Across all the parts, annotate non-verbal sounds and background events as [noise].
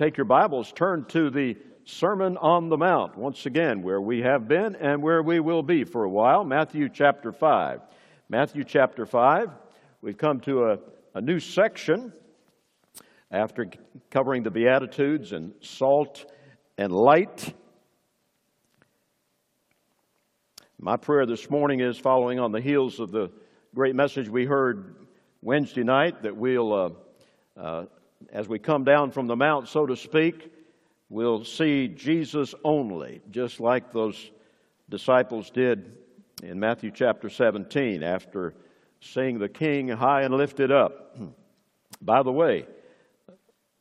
take your Bibles, turn to the Sermon on the Mount, once again, where we have been and where we will be for a while. Matthew chapter 5. Matthew chapter 5. We've come to a, a new section after covering the Beatitudes and salt and light. My prayer this morning is following on the heels of the great message we heard Wednesday night that we'll, uh, uh, as we come down from the mount, so to speak, we'll see Jesus only, just like those disciples did in Matthew chapter 17 after seeing the king high and lifted up. [clears throat] By the way,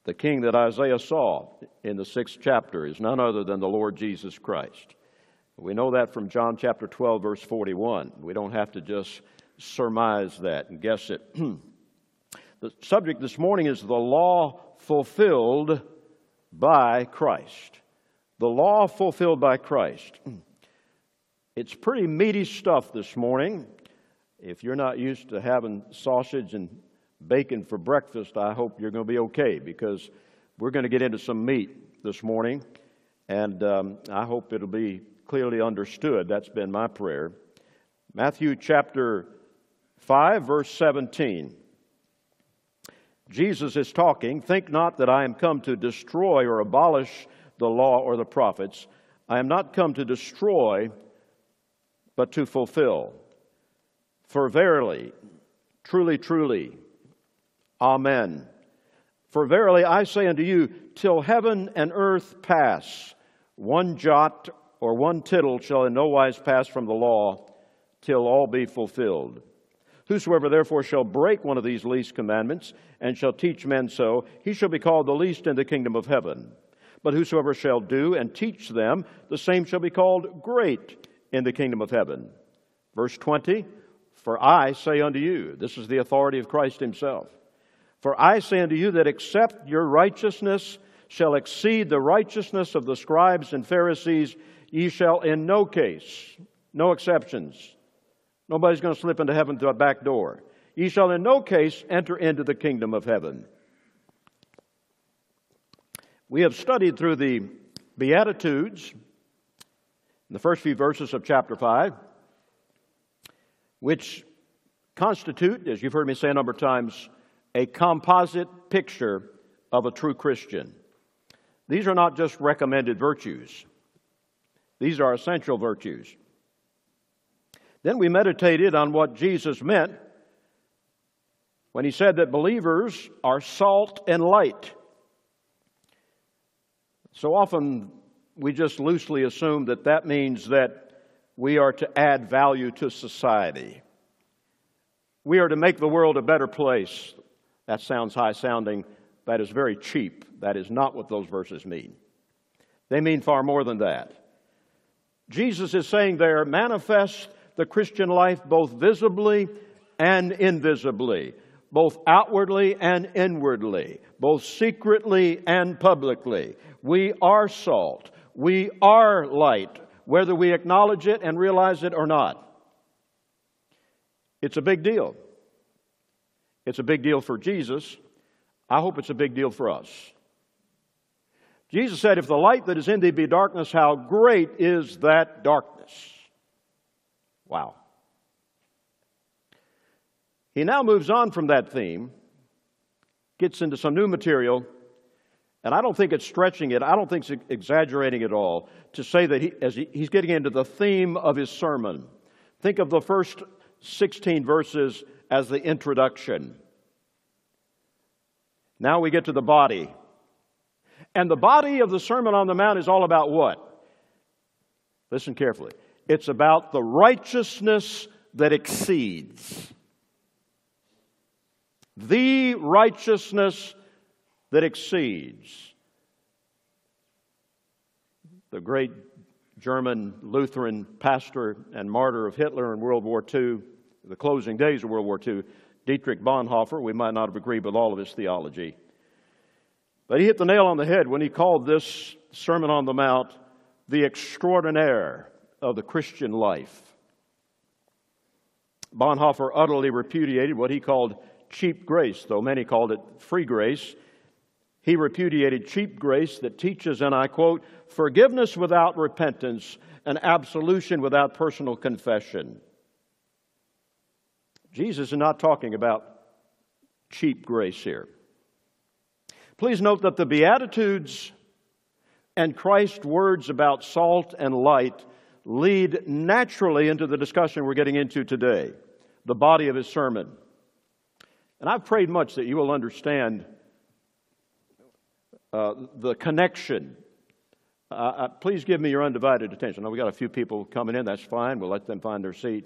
the king that Isaiah saw in the sixth chapter is none other than the Lord Jesus Christ. We know that from John chapter 12, verse 41. We don't have to just surmise that and guess it. [clears throat] the subject this morning is the law fulfilled by Christ. The law fulfilled by Christ. [clears throat] It's pretty meaty stuff this morning. If you're not used to having sausage and bacon for breakfast, I hope you're going to be okay because we're going to get into some meat this morning, and um, I hope it'll be clearly understood. That's been my prayer. Matthew chapter 5, verse 17. Jesus is talking, Think not that I am come to destroy or abolish the law or the prophets. I am not come to destroy, but to fulfill. For verily, truly, truly, Amen. For verily I say unto you, till heaven and earth pass, one jot or one tittle shall in no wise pass from the law, till all be fulfilled. Whosoever therefore shall break one of these least commandments, and shall teach men so, he shall be called the least in the kingdom of heaven. But whosoever shall do and teach them, the same shall be called great in the kingdom of heaven. Verse 20 For I say unto you, this is the authority of Christ Himself, for I say unto you that except your righteousness shall exceed the righteousness of the scribes and Pharisees, ye shall in no case, no exceptions, nobody's going to slip into heaven through a back door. Ye shall in no case enter into the kingdom of heaven. We have studied through the Beatitudes in the first few verses of chapter 5, which constitute, as you've heard me say a number of times, a composite picture of a true Christian. These are not just recommended virtues, these are essential virtues. Then we meditated on what Jesus meant when he said that believers are salt and light. So often we just loosely assume that that means that we are to add value to society. We are to make the world a better place. That sounds high sounding. That is very cheap. That is not what those verses mean. They mean far more than that. Jesus is saying there, manifest the Christian life both visibly and invisibly, both outwardly and inwardly, both secretly and publicly. We are salt. We are light, whether we acknowledge it and realize it or not. It's a big deal. It's a big deal for Jesus. I hope it's a big deal for us. Jesus said, If the light that is in thee be darkness, how great is that darkness? Wow. He now moves on from that theme, gets into some new material, and I don't think it's stretching it, I don't think it's exaggerating at all to say that he, as he, he's getting into the theme of his sermon. Think of the first 16 verses as the introduction. Now we get to the body. And the body of the Sermon on the Mount is all about what? Listen carefully. It's about the righteousness that exceeds. The righteousness that exceeds. The great German Lutheran pastor and martyr of Hitler in World War II, the closing days of World War II, Dietrich Bonhoeffer, we might not have agreed with all of his theology. But he hit the nail on the head when he called this Sermon on the Mount the extraordinaire of the Christian life. Bonhoeffer utterly repudiated what he called cheap grace, though many called it free grace. He repudiated cheap grace that teaches, and I quote, forgiveness without repentance and absolution without personal confession. Jesus is not talking about cheap grace here. Please note that the Beatitudes and Christ's words about salt and light lead naturally into the discussion we're getting into today, the body of his sermon. And I've prayed much that you will understand uh, the connection. Uh, uh, please give me your undivided attention. Now, we got a few people coming in. That's fine. We'll let them find their seat.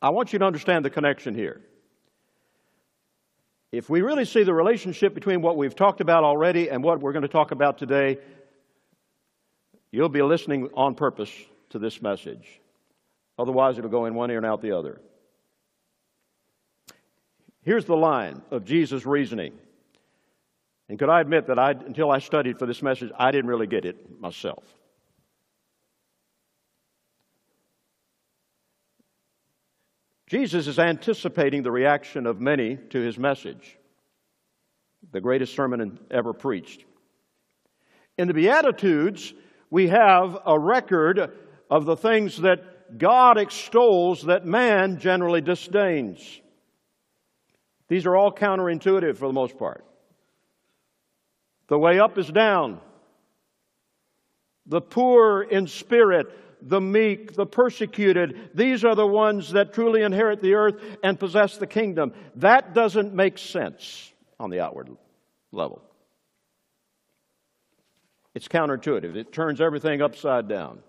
I want you to understand the connection here. If we really see the relationship between what we've talked about already and what we're going to talk about today, you'll be listening on purpose to this message. Otherwise, it'll go in one ear and out the other. Here's the line of Jesus' reasoning. And could I admit that I, until I studied for this message, I didn't really get it myself. Jesus is anticipating the reaction of many to his message, the greatest sermon ever preached. In the Beatitudes, we have a record of the things that God extols that man generally disdains. These are all counterintuitive for the most part. The way up is down. The poor in spirit the meek, the persecuted. These are the ones that truly inherit the earth and possess the kingdom. That doesn't make sense on the outward level. It's counterintuitive, it turns everything upside down.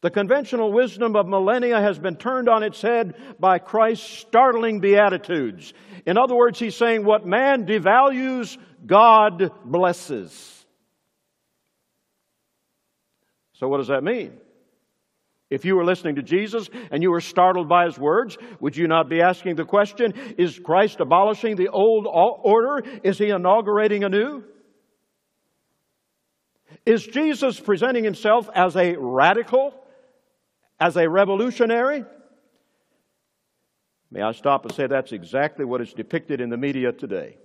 The conventional wisdom of millennia has been turned on its head by Christ's startling beatitudes. In other words, he's saying what man devalues, God blesses. So, what does that mean? If you were listening to Jesus and you were startled by his words, would you not be asking the question Is Christ abolishing the old order? Is he inaugurating a new? Is Jesus presenting himself as a radical, as a revolutionary? May I stop and say that's exactly what is depicted in the media today.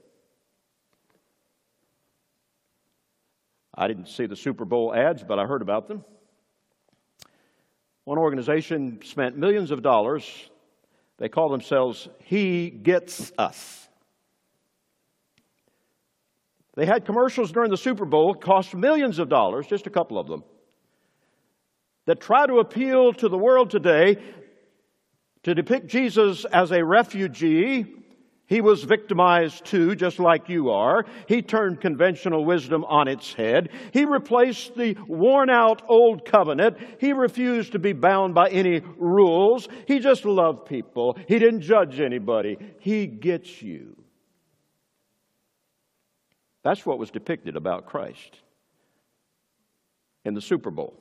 I didn't see the Super Bowl ads, but I heard about them. One organization spent millions of dollars. They call themselves He Gets Us. They had commercials during the Super Bowl, cost millions of dollars, just a couple of them, that try to appeal to the world today to depict Jesus as a refugee he was victimized too, just like you are. He turned conventional wisdom on its head. He replaced the worn out old covenant. He refused to be bound by any rules. He just loved people. He didn't judge anybody. He gets you. That's what was depicted about Christ in the Super Bowl.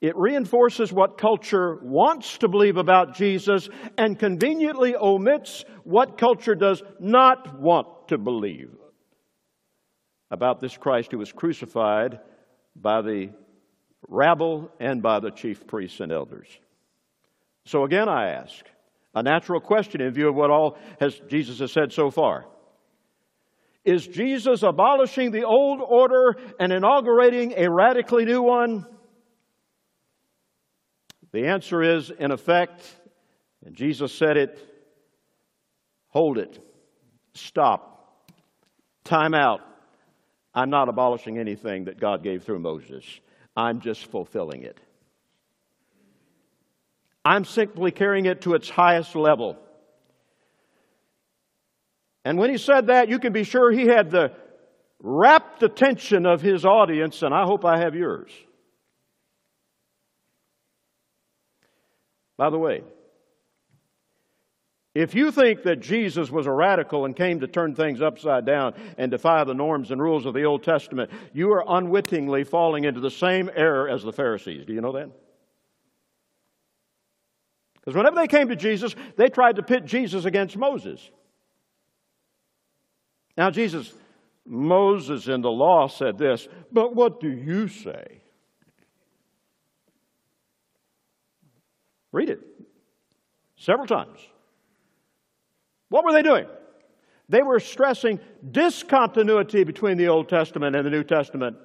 It reinforces what culture wants to believe about Jesus and conveniently omits what culture does not want to believe about this Christ who was crucified by the rabble and by the chief priests and elders. So again, I ask a natural question in view of what all has, Jesus has said so far. Is Jesus abolishing the old order and inaugurating a radically new one? The answer is, in effect, and Jesus said it hold it, stop, time out. I'm not abolishing anything that God gave through Moses, I'm just fulfilling it. I'm simply carrying it to its highest level. And when he said that, you can be sure he had the rapt attention of his audience, and I hope I have yours. By the way, if you think that Jesus was a radical and came to turn things upside down and defy the norms and rules of the Old Testament, you are unwittingly falling into the same error as the Pharisees. Do you know that? Because whenever they came to Jesus, they tried to pit Jesus against Moses. Now, Jesus, Moses in the law said this, but what do you say? Read it several times. What were they doing? They were stressing discontinuity between the Old Testament and the New Testament.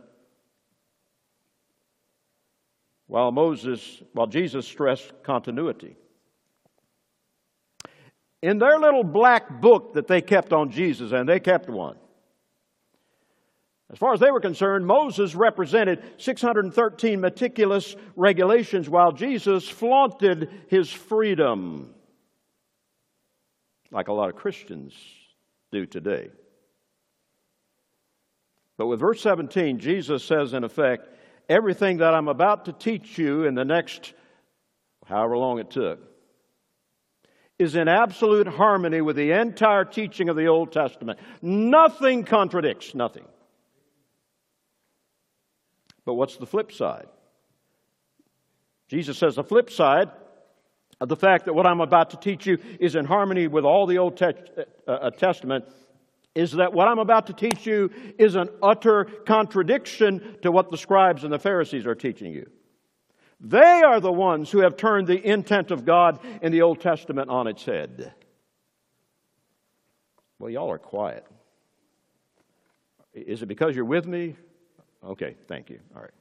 While Moses, while Jesus stressed continuity. In their little black book that they kept on Jesus, and they kept one, as far as they were concerned, Moses represented 613 meticulous regulations while Jesus flaunted his freedom, like a lot of Christians do today. But with verse 17, Jesus says, in effect, everything that I'm about to teach you in the next however long it took is in absolute harmony with the entire teaching of the Old Testament. Nothing contradicts, nothing. But what's the flip side? Jesus says the flip side of the fact that what I'm about to teach you is in harmony with all the Old te- uh, uh, Testament is that what I'm about to teach you is an utter contradiction to what the scribes and the Pharisees are teaching you. They are the ones who have turned the intent of God in the Old Testament on its head. Well, y'all are quiet. Is it because you're with me? Okay, thank you. All right.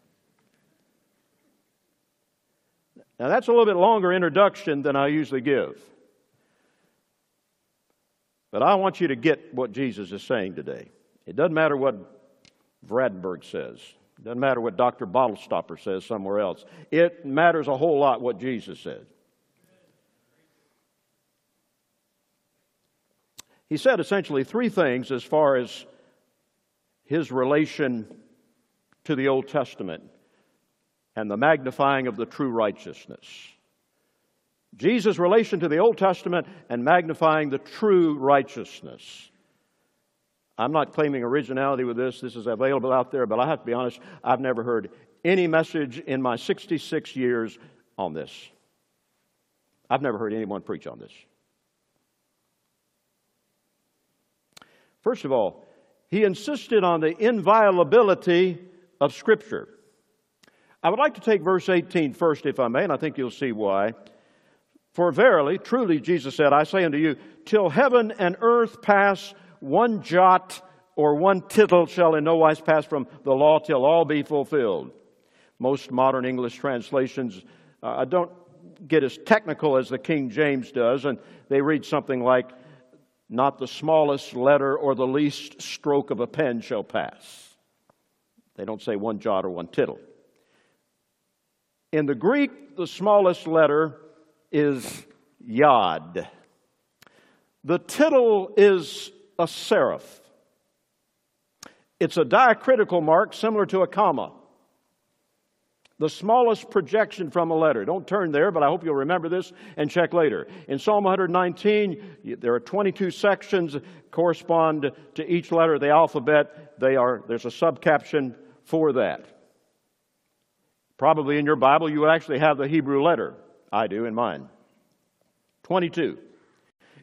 Now, that's a little bit longer introduction than I usually give. But I want you to get what Jesus is saying today. It doesn't matter what Vradberg says. Doesn't matter what Dr. Bottlestopper says somewhere else. It matters a whole lot what Jesus said. He said essentially three things as far as his relation to the Old Testament and the magnifying of the true righteousness. Jesus' relation to the Old Testament and magnifying the true righteousness. I'm not claiming originality with this, this is available out there, but I have to be honest, I've never heard any message in my 66 years on this. I've never heard anyone preach on this. First of all, he insisted on the inviolability of Scripture. I would like to take verse 18 first, if I may, and I think you'll see why. For verily, truly, Jesus said, I say unto you, till heaven and earth pass, one jot or one tittle shall in no wise pass from the law till all be fulfilled. Most modern English translations uh, don't get as technical as the King James does, and they read something like, Not the smallest letter or the least stroke of a pen shall pass. They don't say one jot or one tittle. In the Greek, the smallest letter is yod. The tittle is a serif. It's a diacritical mark similar to a comma. The smallest projection from a letter. Don't turn there, but I hope you'll remember this and check later. In Psalm 119, there are 22 sections correspond to each letter of the alphabet. They are, there's a subcaption for that. Probably in your Bible, you actually have the Hebrew letter. I do in mine. 22.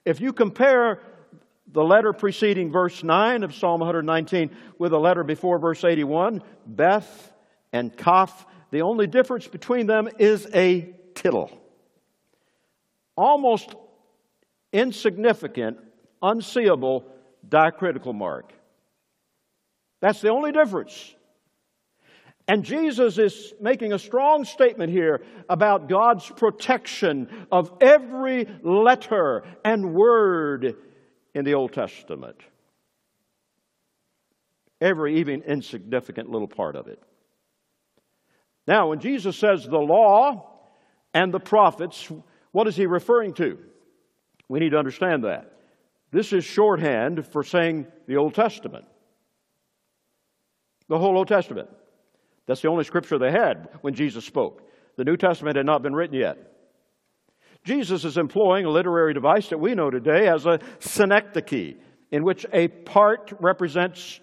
If you compare the letter preceding verse 9 of Psalm 119 with the letter before verse 81, Beth and Kaf, the only difference between them is a tittle. Almost insignificant, unseeable diacritical mark. That's the only difference. And Jesus is making a strong statement here about God's protection of every letter and word in the Old Testament. Every even insignificant little part of it. Now, when Jesus says the law and the prophets, what is he referring to? We need to understand that. This is shorthand for saying the Old Testament. The whole Old Testament. That's the only scripture they had when Jesus spoke. The New Testament had not been written yet. Jesus is employing a literary device that we know today as a synecdoche, in which a part represents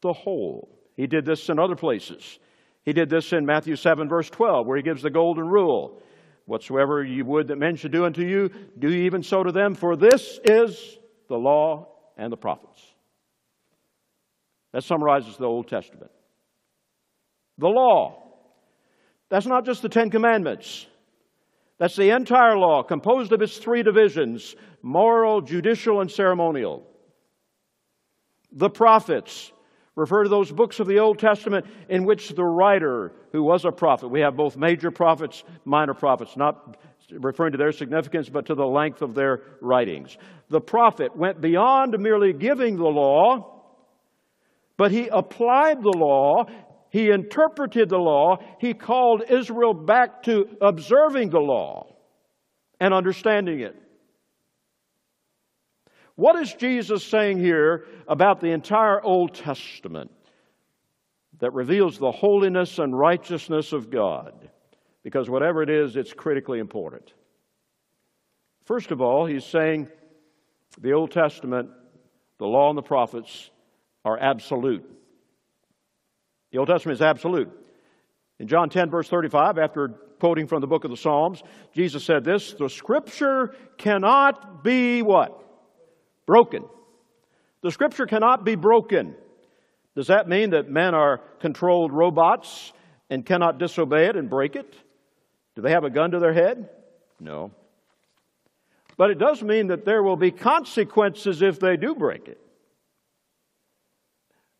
the whole. He did this in other places. He did this in Matthew 7, verse 12, where he gives the golden rule Whatsoever you would that men should do unto you, do even so to them, for this is the law and the prophets. That summarizes the Old Testament the law. That's not just the Ten Commandments. That's the entire law, composed of its three divisions moral, judicial, and ceremonial. The prophets refer to those books of the Old Testament in which the writer, who was a prophet, we have both major prophets, minor prophets, not referring to their significance, but to the length of their writings. The prophet went beyond merely giving the law, but he applied the law, he interpreted the law, he called Israel back to observing the law and understanding it. What is Jesus saying here about the entire Old Testament that reveals the holiness and righteousness of God? Because whatever it is, it's critically important. First of all, he's saying the Old Testament, the law and the prophets, are absolute. The Old Testament is absolute. In John 10, verse 35, after quoting from the book of the Psalms, Jesus said this The scripture cannot be what? broken. The scripture cannot be broken. Does that mean that men are controlled robots and cannot disobey it and break it? Do they have a gun to their head? No. But it does mean that there will be consequences if they do break it.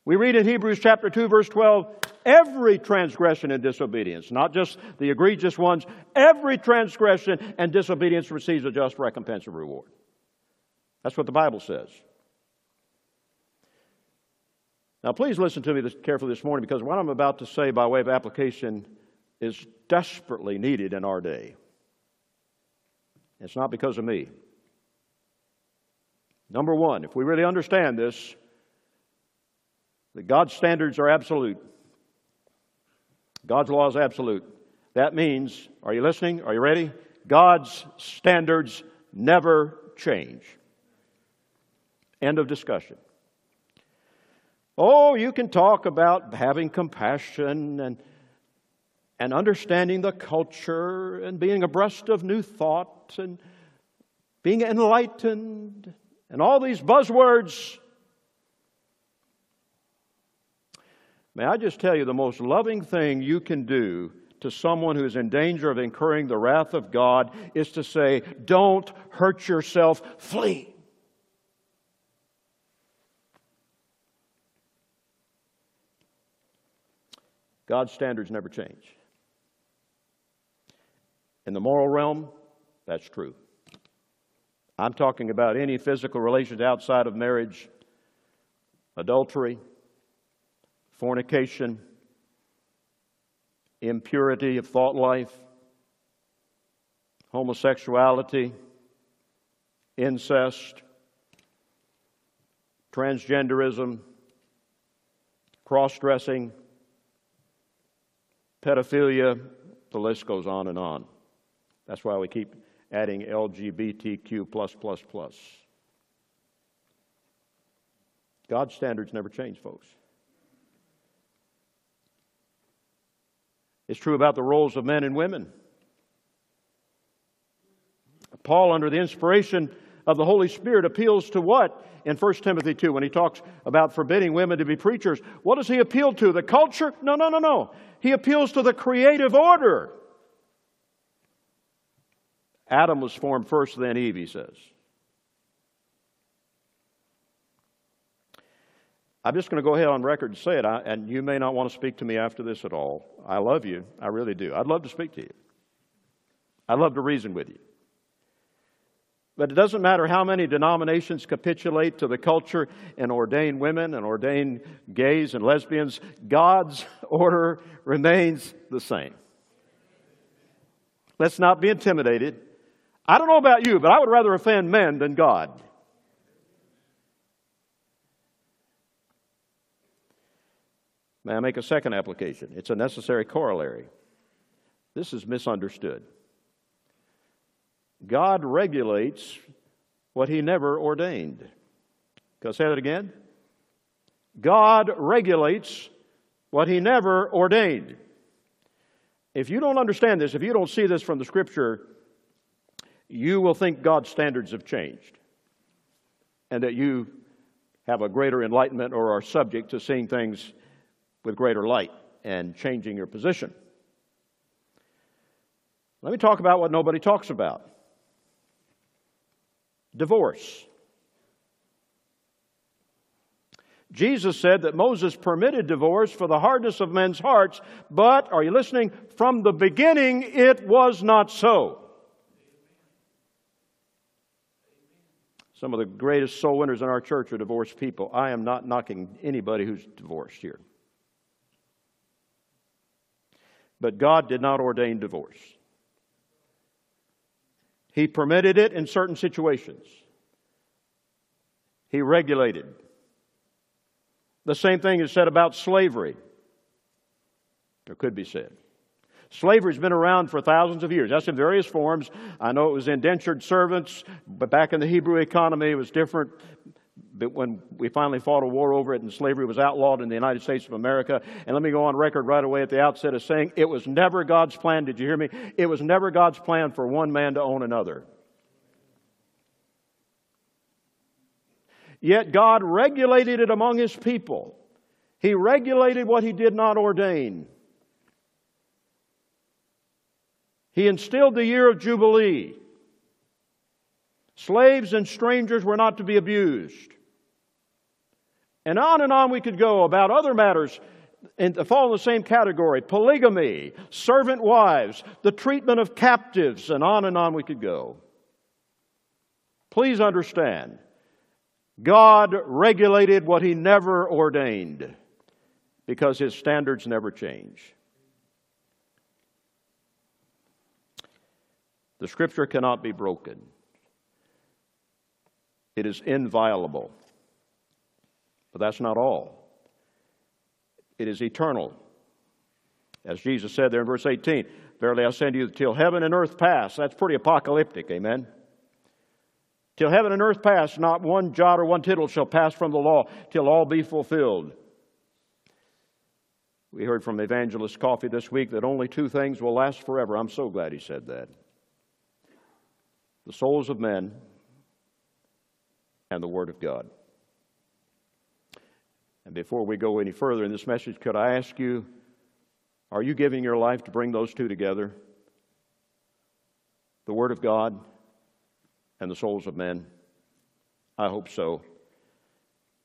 We read in Hebrews chapter 2 verse 12, every transgression and disobedience, not just the egregious ones, every transgression and disobedience receives a just recompense and reward. That's what the Bible says. Now, please listen to me this, carefully this morning because what I'm about to say by way of application is desperately needed in our day. It's not because of me. Number one, if we really understand this, that God's standards are absolute. God's law is absolute. That means, are you listening? Are you ready? God's standards never change. End of discussion. Oh, you can talk about having compassion and, and understanding the culture and being abreast of new thought and being enlightened and all these buzzwords. May I just tell you the most loving thing you can do to someone who is in danger of incurring the wrath of God is to say, Don't hurt yourself, flee. God's standards never change. In the moral realm, that's true. I'm talking about any physical relations outside of marriage, adultery, fornication, impurity of thought life, homosexuality, incest, transgenderism, cross dressing pedophilia, the list goes on and on. That's why we keep adding LGBTQ. plus God's standards never change, folks. It's true about the roles of men and women. Paul, under the inspiration of the Holy Spirit, appeals to what in 1 Timothy 2 when he talks about forbidding women to be preachers? What does he appeal to? The culture? No, no, no, no. He appeals to the creative order. Adam was formed first, then Eve, he says. I'm just going to go ahead on record and say it, I, and you may not want to speak to me after this at all. I love you. I really do. I'd love to speak to you. I'd love to reason with you. But it doesn't matter how many denominations capitulate to the culture and ordain women and ordain gays and lesbians, God's [laughs] order remains the same. Let's not be intimidated. I don't know about you, but I would rather offend men than God. May I make a second application? It's a necessary corollary. This is misunderstood. God regulates what he never ordained. Can I say that again? God regulates what he never ordained. If you don't understand this, if you don't see this from the scripture, you will think God's standards have changed and that you have a greater enlightenment or are subject to seeing things with greater light and changing your position. Let me talk about what nobody talks about divorce. Jesus said that Moses permitted divorce for the hardness of men's hearts, but, are you listening? From the beginning, it was not so. Some of the greatest soul winners in our church are divorced people. I am not knocking anybody who's divorced here. But God did not ordain divorce. He permitted it in certain situations. He regulated. The same thing is said about slavery, or could be said. Slavery's been around for thousands of years. That's in various forms. I know it was indentured servants, but back in the Hebrew economy, it was different. When we finally fought a war over it and slavery was outlawed in the United States of America, and let me go on record right away at the outset of saying it was never God's plan. Did you hear me? It was never God's plan for one man to own another. Yet God regulated it among His people. He regulated what He did not ordain. He instilled the year of Jubilee. Slaves and strangers were not to be abused. And on and on we could go about other matters and fall in the same category polygamy, servant wives, the treatment of captives, and on and on we could go. Please understand, God regulated what He never ordained because His standards never change. The scripture cannot be broken, it is inviolable. But that's not all, it is eternal. As Jesus said there in verse 18, Verily I to you, till heaven and earth pass. That's pretty apocalyptic, amen? Till heaven and earth pass, not one jot or one tittle shall pass from the law, till all be fulfilled. We heard from Evangelist Coffee this week that only two things will last forever. I'm so glad he said that the souls of men, and the Word of God. And before we go any further in this message, could I ask you, are you giving your life to bring those two together? The Word of God and the souls of men? I hope so.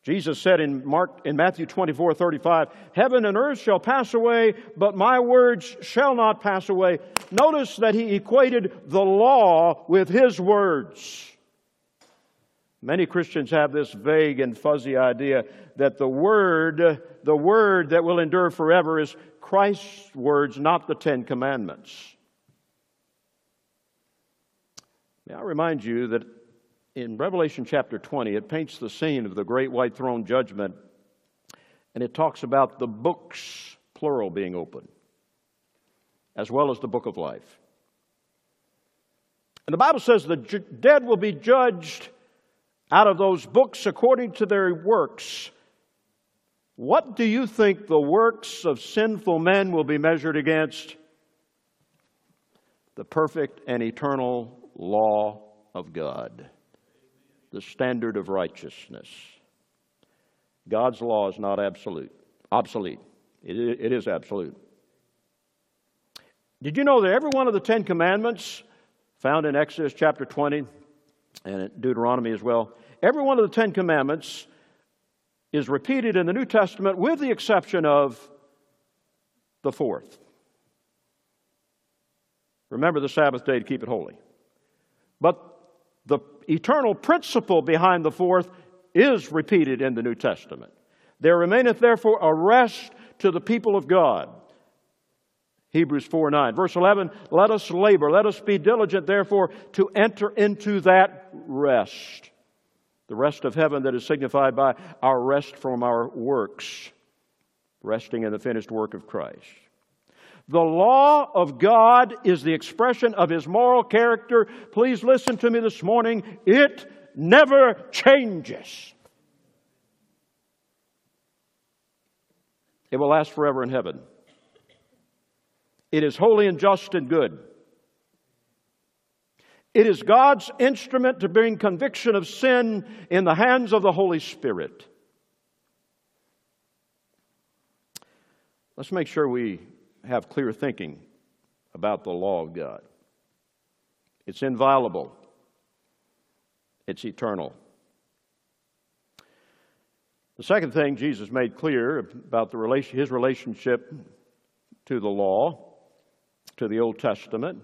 Jesus said in Mark in Matthew 24, 35, Heaven and earth shall pass away, but my words shall not pass away. Notice that he equated the law with his words. Many Christians have this vague and fuzzy idea that the word, the word that will endure forever is Christ's words, not the Ten Commandments. May I remind you that in Revelation chapter 20, it paints the scene of the great white throne judgment, and it talks about the books, plural, being opened, as well as the book of life. And the Bible says the dead will be judged out of those books according to their works. What do you think the works of sinful men will be measured against? The perfect and eternal law of God the standard of righteousness. God's law is not absolute, obsolete. It, is absolute. Did you know that every one of the Ten Commandments, found in Exodus chapter 20 and Deuteronomy as well, every one of the Ten Commandments is repeated in the New Testament with the exception of the fourth. Remember the Sabbath day to keep it holy. But the eternal principle behind the fourth is repeated in the New Testament. There remaineth therefore a rest to the people of God. Hebrews 4 9. Verse 11, let us labor, let us be diligent, therefore, to enter into that rest. The rest of heaven that is signified by our rest from our works, resting in the finished work of Christ. The law of God is the expression of His moral character. Please listen to me this morning. It never changes. It will last forever in heaven. It is holy and just and good. It is God's instrument to bring conviction of sin in the hands of the Holy Spirit. Let's make sure we have clear thinking about the law of God. It's inviolable, it's eternal. The second thing Jesus made clear about the relation, his relationship to the law, to the Old Testament,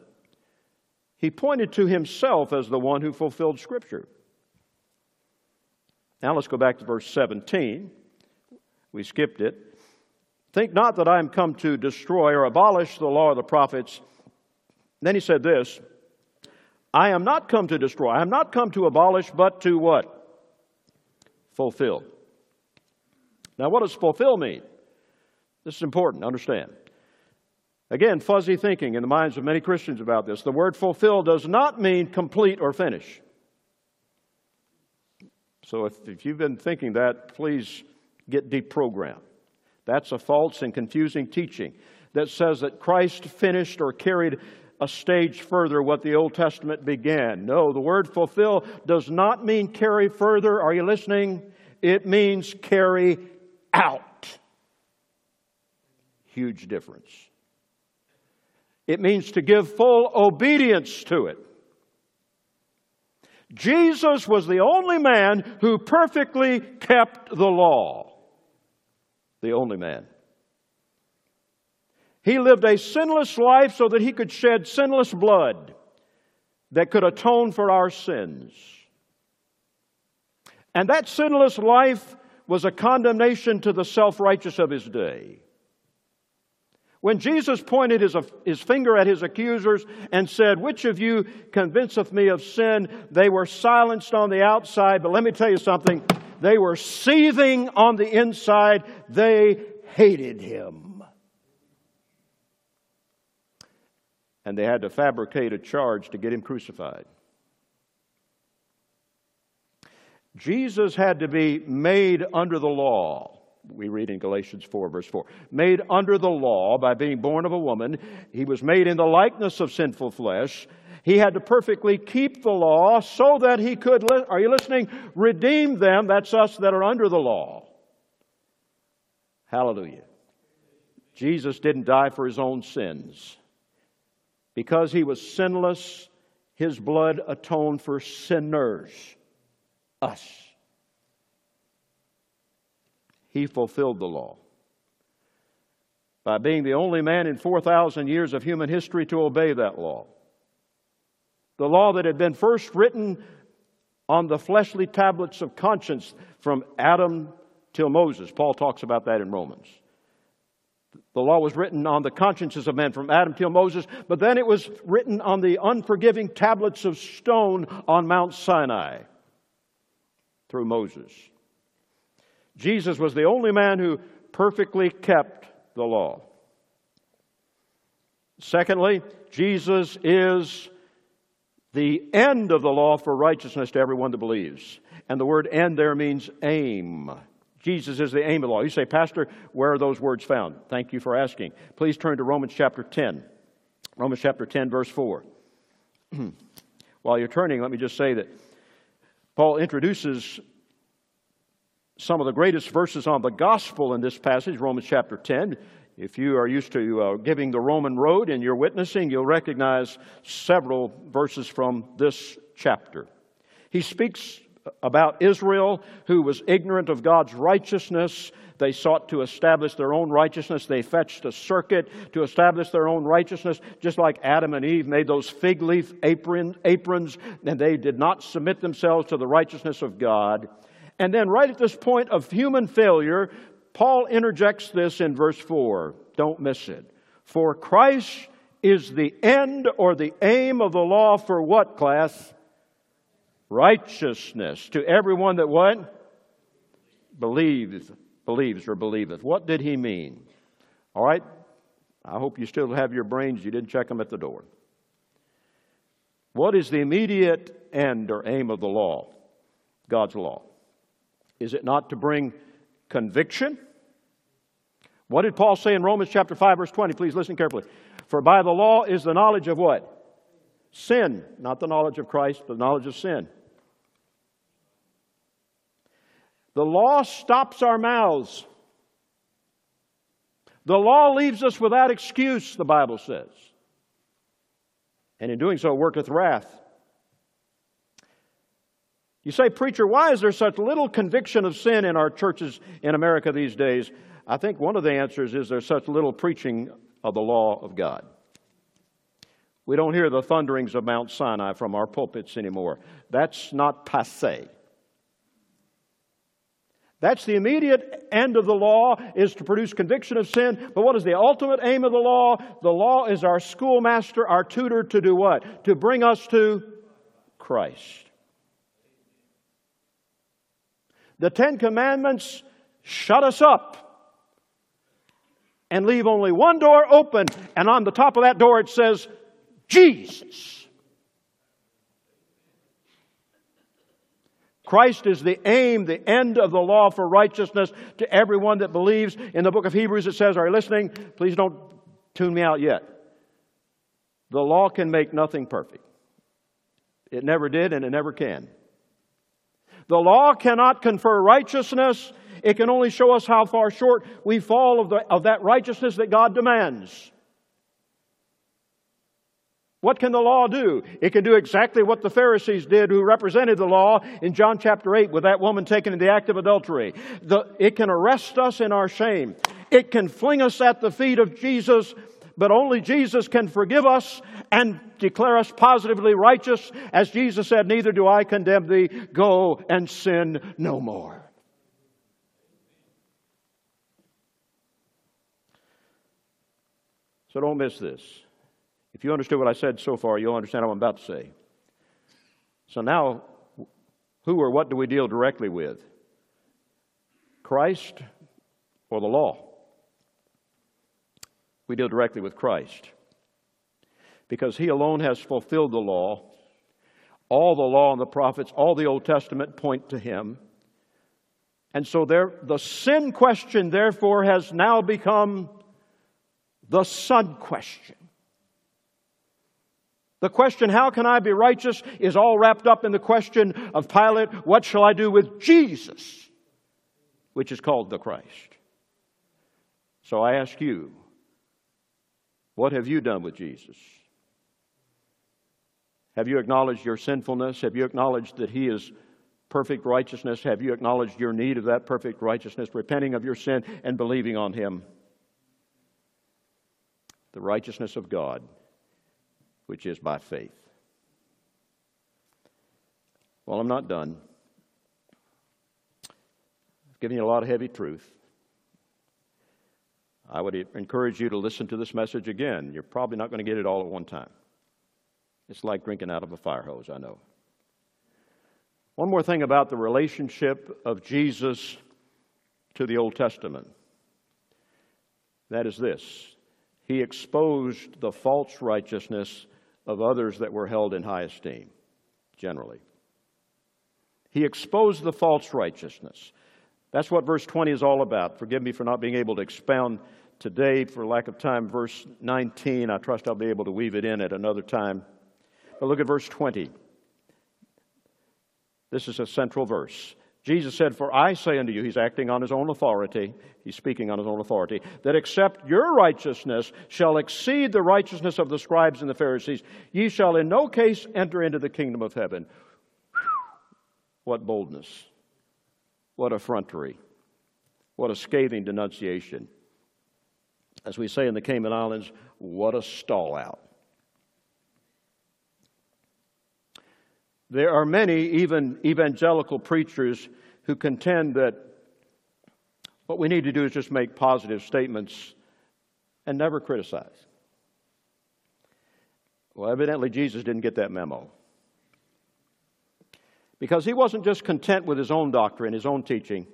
he pointed to himself as the one who fulfilled Scripture. Now let's go back to verse 17. We skipped it. Think not that I am come to destroy or abolish the law of the prophets. Then he said this I am not come to destroy, I am not come to abolish, but to what? Fulfill. Now, what does fulfill mean? This is important, understand. Again, fuzzy thinking in the minds of many Christians about this. The word fulfill does not mean complete or finish. So if, if you've been thinking that, please get deprogrammed. That's a false and confusing teaching that says that Christ finished or carried a stage further what the Old Testament began. No, the word fulfill does not mean carry further. Are you listening? It means carry out. Huge difference. It means to give full obedience to it. Jesus was the only man who perfectly kept the law. The only man. He lived a sinless life so that he could shed sinless blood that could atone for our sins. And that sinless life was a condemnation to the self righteous of his day. When Jesus pointed his, his finger at his accusers and said, Which of you convinceth me of sin? They were silenced on the outside, but let me tell you something. They were seething on the inside. They hated him. And they had to fabricate a charge to get him crucified. Jesus had to be made under the law we read in Galatians 4, verse 4. Made under the law by being born of a woman, he was made in the likeness of sinful flesh. He had to perfectly keep the law so that he could, are you listening? Redeem them, that's us that are under the law. Hallelujah. Jesus didn't die for his own sins. Because he was sinless, his blood atoned for sinners, us he fulfilled the law. By being the only man in 4,000 years of human history to obey that law. The law that had been first written on the fleshly tablets of conscience from Adam till Moses. Paul talks about that in Romans. The law was written on the consciences of men from Adam till Moses, but then it was written on the unforgiving tablets of stone on Mount Sinai through Moses. Jesus was the only man who perfectly kept the law. Secondly, Jesus is the end of the law for righteousness to everyone that believes. And the word end there means aim. Jesus is the aim of the law. You say, Pastor, where are those words found? Thank you for asking. Please turn to Romans chapter 10. Romans chapter 10, verse 4. [clears throat] While you're turning, let me just say that Paul introduces some of the greatest verses on the gospel in this passage, Romans chapter 10. If you are used to uh, giving the Roman road and you're witnessing, you'll recognize several verses from this chapter. He speaks about Israel, who was ignorant of God's righteousness. They sought to establish their own righteousness. They fetched a circuit to establish their own righteousness, just like Adam and Eve made those fig leaf apron, aprons, and they did not submit themselves to the righteousness of God. And then, right at this point of human failure, Paul interjects this in verse 4. Don't miss it. For Christ is the end or the aim of the law for what class? Righteousness to everyone that what? Believes, believes or believeth. What did he mean? All right. I hope you still have your brains. You didn't check them at the door. What is the immediate end or aim of the law? God's law. Is it not to bring conviction? What did Paul say in Romans chapter 5 verse 20? Please listen carefully. For by the law is the knowledge of what? Sin, not the knowledge of Christ, but the knowledge of sin. The law stops our mouths. The law leaves us without excuse, the Bible says. And in doing so, worketh wrath. You say, Preacher, why is there such little conviction of sin in our churches in America these days? I think one of the answers is there's such little preaching of the law of God. We don't hear the thunderings of Mount Sinai from our pulpits anymore. That's not passe. That's the immediate end of the law is to produce conviction of sin. But what is the ultimate aim of the law? The law is our schoolmaster, our tutor to do what? To bring us to Christ. The Ten Commandments shut us up and leave only one door open, and on the top of that door it says, Jesus. Christ is the aim, the end of the law for righteousness to everyone that believes. In the book of Hebrews, it says, Are you listening? Please don't tune me out yet. The law can make nothing perfect. It never did, and it never can. The law cannot confer righteousness. It can only show us how far short we fall of, the, of that righteousness that God demands. What can the law do? It can do exactly what the Pharisees did who represented the law in John chapter 8 with that woman taken in the act of adultery. The, it can arrest us in our shame. It can fling us at the feet of Jesus, but only Jesus can forgive us and declare us positively righteous. As Jesus said, Neither do I condemn thee. Go and sin no more. So don't miss this. If you understood what I said so far, you'll understand what I'm about to say. So now, who or what do we deal directly with? Christ or the law? We deal directly with Christ. Because he alone has fulfilled the law. All the law and the prophets, all the Old Testament point to him. And so there, the sin question, therefore, has now become the son question. The question, how can I be righteous, is all wrapped up in the question of Pilate, what shall I do with Jesus, which is called the Christ? So I ask you, what have you done with Jesus? Have you acknowledged your sinfulness? Have you acknowledged that He is perfect righteousness? Have you acknowledged your need of that perfect righteousness, repenting of your sin and believing on Him? The righteousness of God which is by faith. Well, I'm not done. I've given you a lot of heavy truth. I would encourage you to listen to this message again. You're probably not going to get it all at one time. It's like drinking out of a fire hose, I know. One more thing about the relationship of Jesus to the Old Testament. That is this He exposed the false righteousness of others that were held in high esteem, generally. He exposed the false righteousness. That's what verse 20 is all about. Forgive me for not being able to expound today for lack of time. Verse 19, I trust I'll be able to weave it in at another time. But look at verse 20. This is a central verse. Jesus said, For I say unto you, he's acting on his own authority, he's speaking on his own authority, that except your righteousness shall exceed the righteousness of the scribes and the Pharisees, ye shall in no case enter into the kingdom of heaven. What boldness! What effrontery! What a scathing denunciation. As we say in the Cayman Islands, what a stall out. There are many, even evangelical preachers, who contend that what we need to do is just make positive statements and never criticize. Well, evidently, Jesus didn't get that memo. Because he wasn't just content with his own doctrine, his own teaching.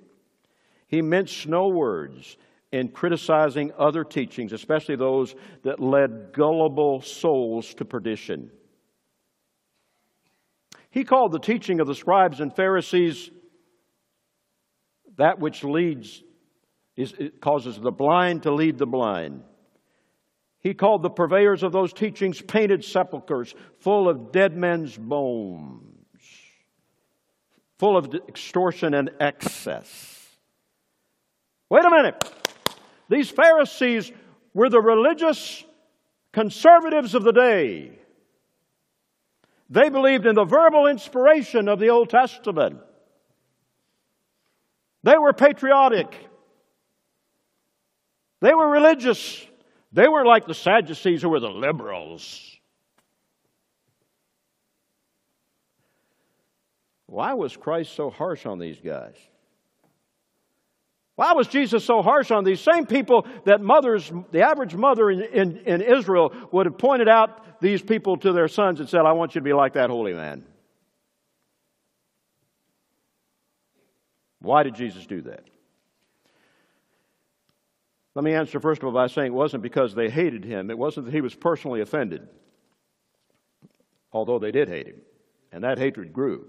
He minced no words in criticizing other teachings, especially those that led gullible souls to perdition. He called the teaching of the scribes and Pharisees that which leads, is, causes the blind to lead the blind. He called the purveyors of those teachings painted sepulchres full of dead men's bones, full of extortion and excess. Wait a minute. These Pharisees were the religious conservatives of the day. They believed in the verbal inspiration of the Old Testament. They were patriotic. They were religious. They were like the Sadducees who were the liberals. Why was Christ so harsh on these guys? Why was Jesus so harsh on these same people that mothers, the average mother in, in, in, Israel would have pointed out these people to their sons and said, I want you to be like that holy man? Why did Jesus do that? Let me answer first of all by saying it wasn't because they hated him. It wasn't that he was personally offended, although they did hate him. And that hatred grew.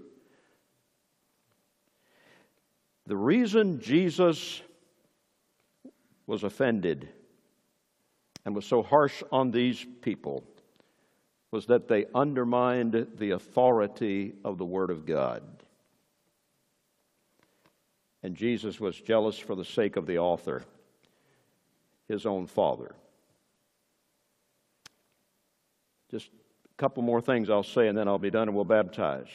The reason Jesus was offended and was so harsh on these people was that they undermined the authority of the Word of God. And Jesus was jealous for the sake of the author, his own father. Just a couple more things I'll say, and then I'll be done and we'll baptize.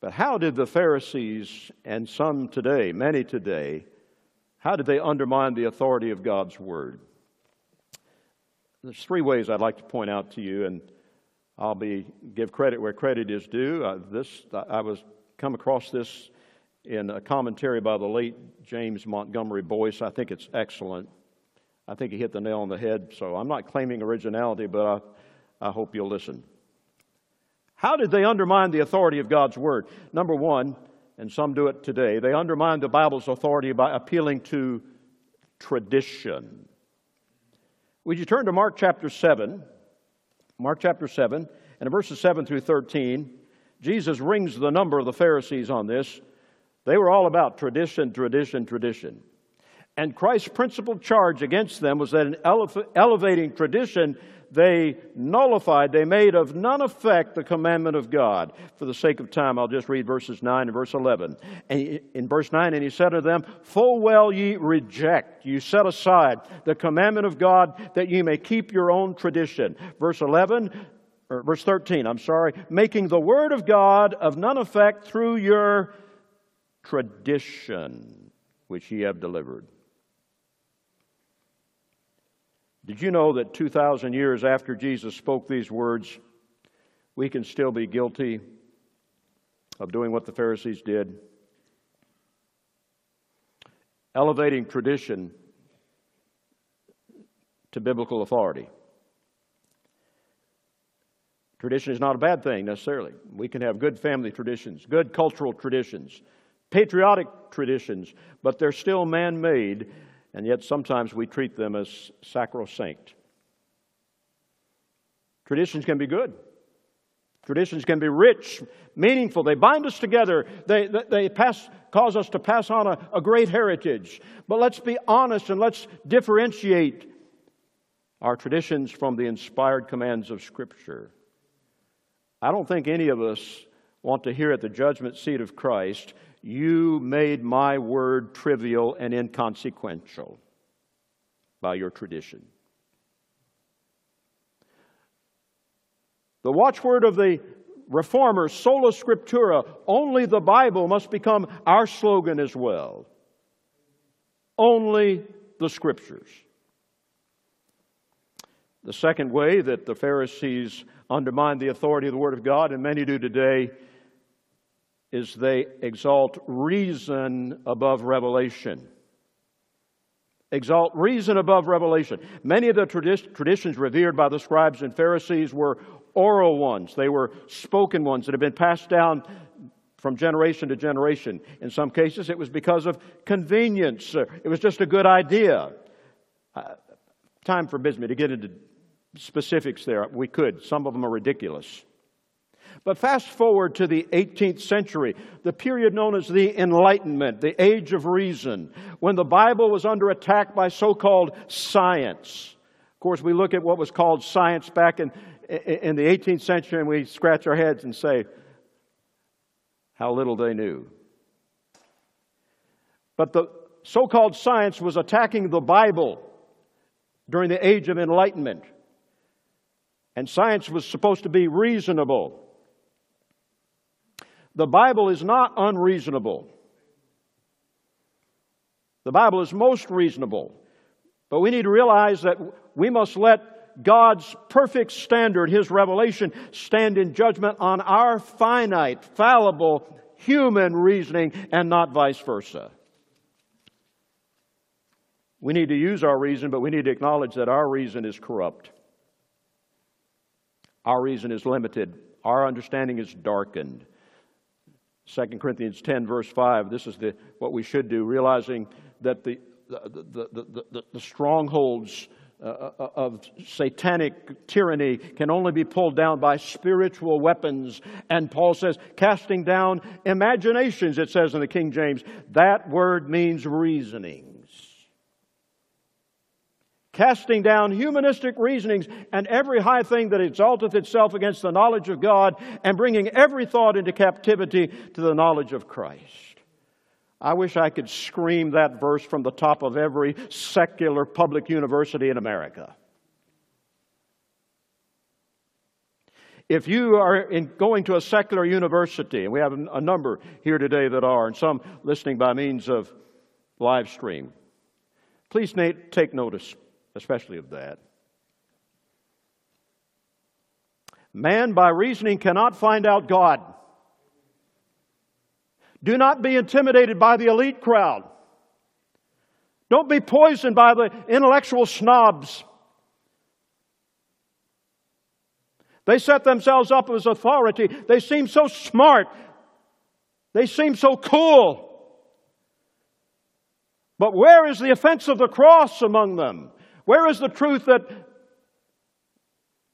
But how did the Pharisees and some today, many today, how did they undermine the authority of God's Word? There's three ways I'd like to point out to you, and I'll be give credit where credit is due. Uh, this I was come across this in a commentary by the late James Montgomery Boice. I think it's excellent. I think he hit the nail on the head. So I'm not claiming originality, but I, I hope you'll listen. How did they undermine the authority of God's Word? Number one, and some do it today, they undermine the Bible's authority by appealing to tradition. Would you turn to Mark chapter 7? Mark chapter 7, and verses 7 through 13, Jesus rings the number of the Pharisees on this. They were all about tradition, tradition, tradition. And Christ's principal charge against them was that in elevating tradition, they nullified, they made of none effect the commandment of God. For the sake of time, I'll just read verses 9 and verse 11. And in verse 9, and he said to them, Full well ye reject, you set aside the commandment of God that ye may keep your own tradition. Verse 11, or verse 13, I'm sorry, making the word of God of none effect through your tradition which ye have delivered. Did you know that 2,000 years after Jesus spoke these words, we can still be guilty of doing what the Pharisees did? Elevating tradition to biblical authority. Tradition is not a bad thing necessarily. We can have good family traditions, good cultural traditions, patriotic traditions, but they're still man made and yet sometimes we treat them as sacrosanct. Traditions can be good. Traditions can be rich, meaningful. They bind us together. They, they, they pass, cause us to pass on a, a great heritage. But let's be honest and let's differentiate our traditions from the inspired commands of Scripture. I don't think any of us want to hear at the judgment seat of Christ you made my word trivial and inconsequential by your tradition. The watchword of the reformers, sola scriptura, only the Bible must become our slogan as well. Only the scriptures. The second way that the Pharisees undermined the authority of the Word of God, and many do today, is they exalt reason above revelation. Exalt reason above revelation. Many of the tradi- traditions revered by the scribes and Pharisees were oral ones, they were spoken ones that had been passed down from generation to generation. In some cases, it was because of convenience, it was just a good idea. Uh, time forbids me to get into specifics there. We could, some of them are ridiculous. But fast forward to the 18th century, the period known as the Enlightenment, the Age of Reason, when the Bible was under attack by so called science. Of course, we look at what was called science back in, in the 18th century and we scratch our heads and say, how little they knew. But the so called science was attacking the Bible during the Age of Enlightenment. And science was supposed to be reasonable. The Bible is not unreasonable. The Bible is most reasonable. But we need to realize that we must let God's perfect standard, His revelation, stand in judgment on our finite, fallible, human reasoning and not vice versa. We need to use our reason, but we need to acknowledge that our reason is corrupt. Our reason is limited. Our understanding is darkened. 2 Corinthians 10, verse 5, this is the, what we should do, realizing that the, the, the, the, the strongholds uh, uh, of satanic tyranny can only be pulled down by spiritual weapons. And Paul says, casting down imaginations, it says in the King James. That word means reasonings. Casting down humanistic reasonings and every high thing that exalteth itself against the knowledge of God, and bringing every thought into captivity to the knowledge of Christ. I wish I could scream that verse from the top of every secular public university in America. If you are in going to a secular university, and we have a number here today that are, and some listening by means of live stream, please take notice, especially of that. Man by reasoning cannot find out God. Do not be intimidated by the elite crowd. Don't be poisoned by the intellectual snobs. They set themselves up as authority. They seem so smart. They seem so cool. But where is the offense of the cross among them? Where is the truth that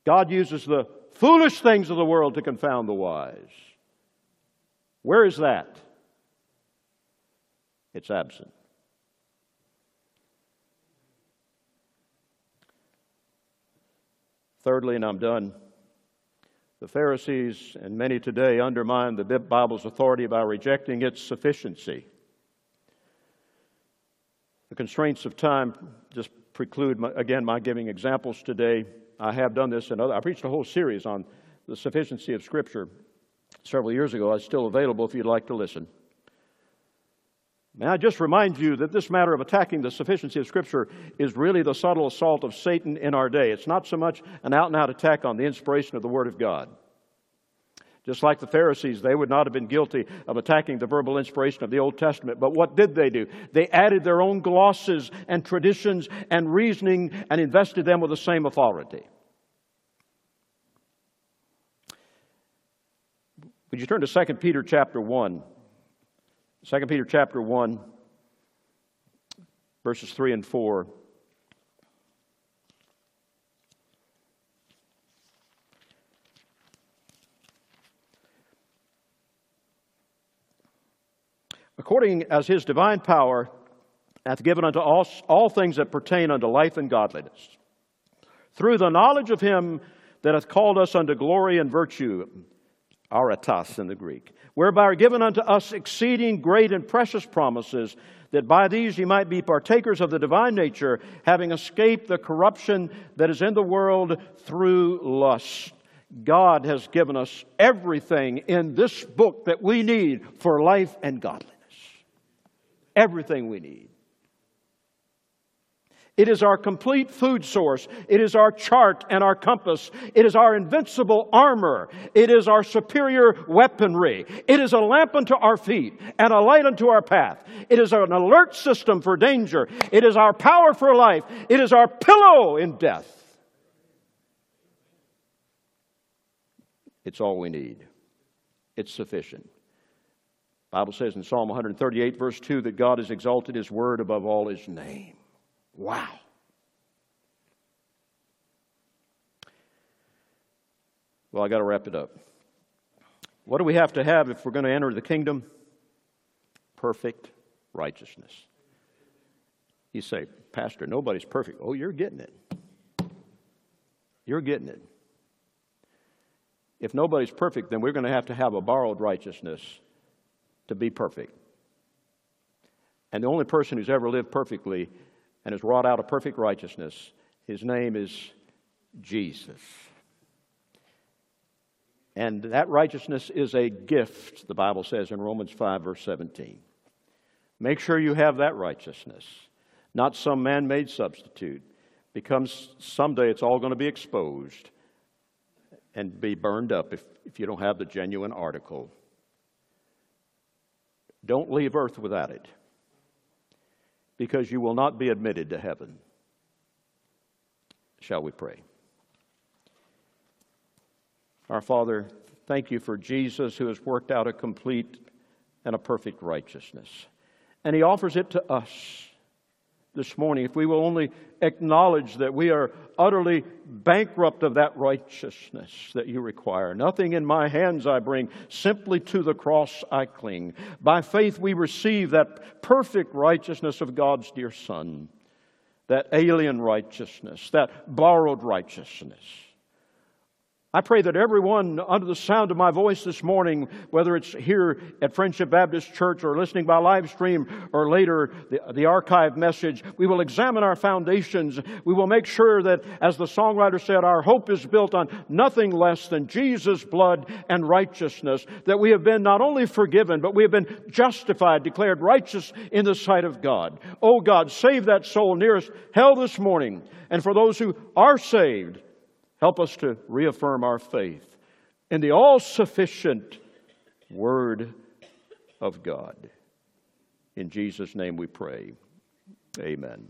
God uses the foolish things of the world to confound the wise? Where is that? it's absent. Thirdly, and I'm done, the Pharisees and many today undermine the Bible's authority by rejecting its sufficiency. The constraints of time just preclude, my, again, my giving examples today. I have done this in other, I preached a whole series on the sufficiency of Scripture several years ago. It's still available if you'd like to listen. May I just remind you that this matter of attacking the sufficiency of Scripture is really the subtle assault of Satan in our day. It's not so much an out and out attack on the inspiration of the Word of God. Just like the Pharisees, they would not have been guilty of attacking the verbal inspiration of the Old Testament. But what did they do? They added their own glosses and traditions and reasoning and invested them with the same authority. Would you turn to 2 Peter chapter 1? 2 Peter chapter 1, verses 3 and 4. According as his divine power hath given unto all, all things that pertain unto life and godliness, through the knowledge of him that hath called us unto glory and virtue, aretas in the Greek, whereby are given unto us exceeding great and precious promises, that by these ye might be partakers of the divine nature, having escaped the corruption that is in the world through lust. God has given us everything in this book that we need for life and godliness. Everything we need. It is our complete food source. It is our chart and our compass. It is our invincible armor. It is our superior weaponry. It is a lamp unto our feet and a light unto our path. It is an alert system for danger. It is our power for life. It is our pillow in death. It's all we need. It's sufficient. Bible says in Psalm 138, verse 2, that God has exalted his word above all his name. Wow. Well, I got to wrap it up. What do we have to have if we're going to enter the kingdom? Perfect righteousness. You say, Pastor, nobody's perfect. Oh, you're getting it. You're getting it. If nobody's perfect, then we're going to have to have a borrowed righteousness to be perfect. And the only person who's ever lived perfectly and has wrought out a perfect righteousness. His name is Jesus. And that righteousness is a gift, the Bible says in Romans 5, verse 17. Make sure you have that righteousness, not some man made substitute, because someday it's all going to be exposed and be burned up if, if you don't have the genuine article. Don't leave earth without it, because you will not be admitted to heaven. Shall we pray? Our Father, thank you for Jesus who has worked out a complete and a perfect righteousness. And he offers it to us this morning. If we will only acknowledge that we are utterly bankrupt of that righteousness that you require. Nothing in my hands I bring, simply to the cross I cling. By faith we receive that perfect righteousness of God's dear Son, that alien righteousness, that borrowed righteousness. I pray that everyone under the sound of my voice this morning, whether it's here at Friendship Baptist Church or listening by live stream or later the, the archive message, we will examine our foundations. We will make sure that, as the songwriter said, our hope is built on nothing less than Jesus' blood and righteousness. That we have been not only forgiven, but we have been justified, declared righteous in the sight of God. Oh God, save that soul nearest hell this morning. And for those who are saved, Help us to reaffirm our faith in the all sufficient Word of God. In Jesus' name we pray. Amen.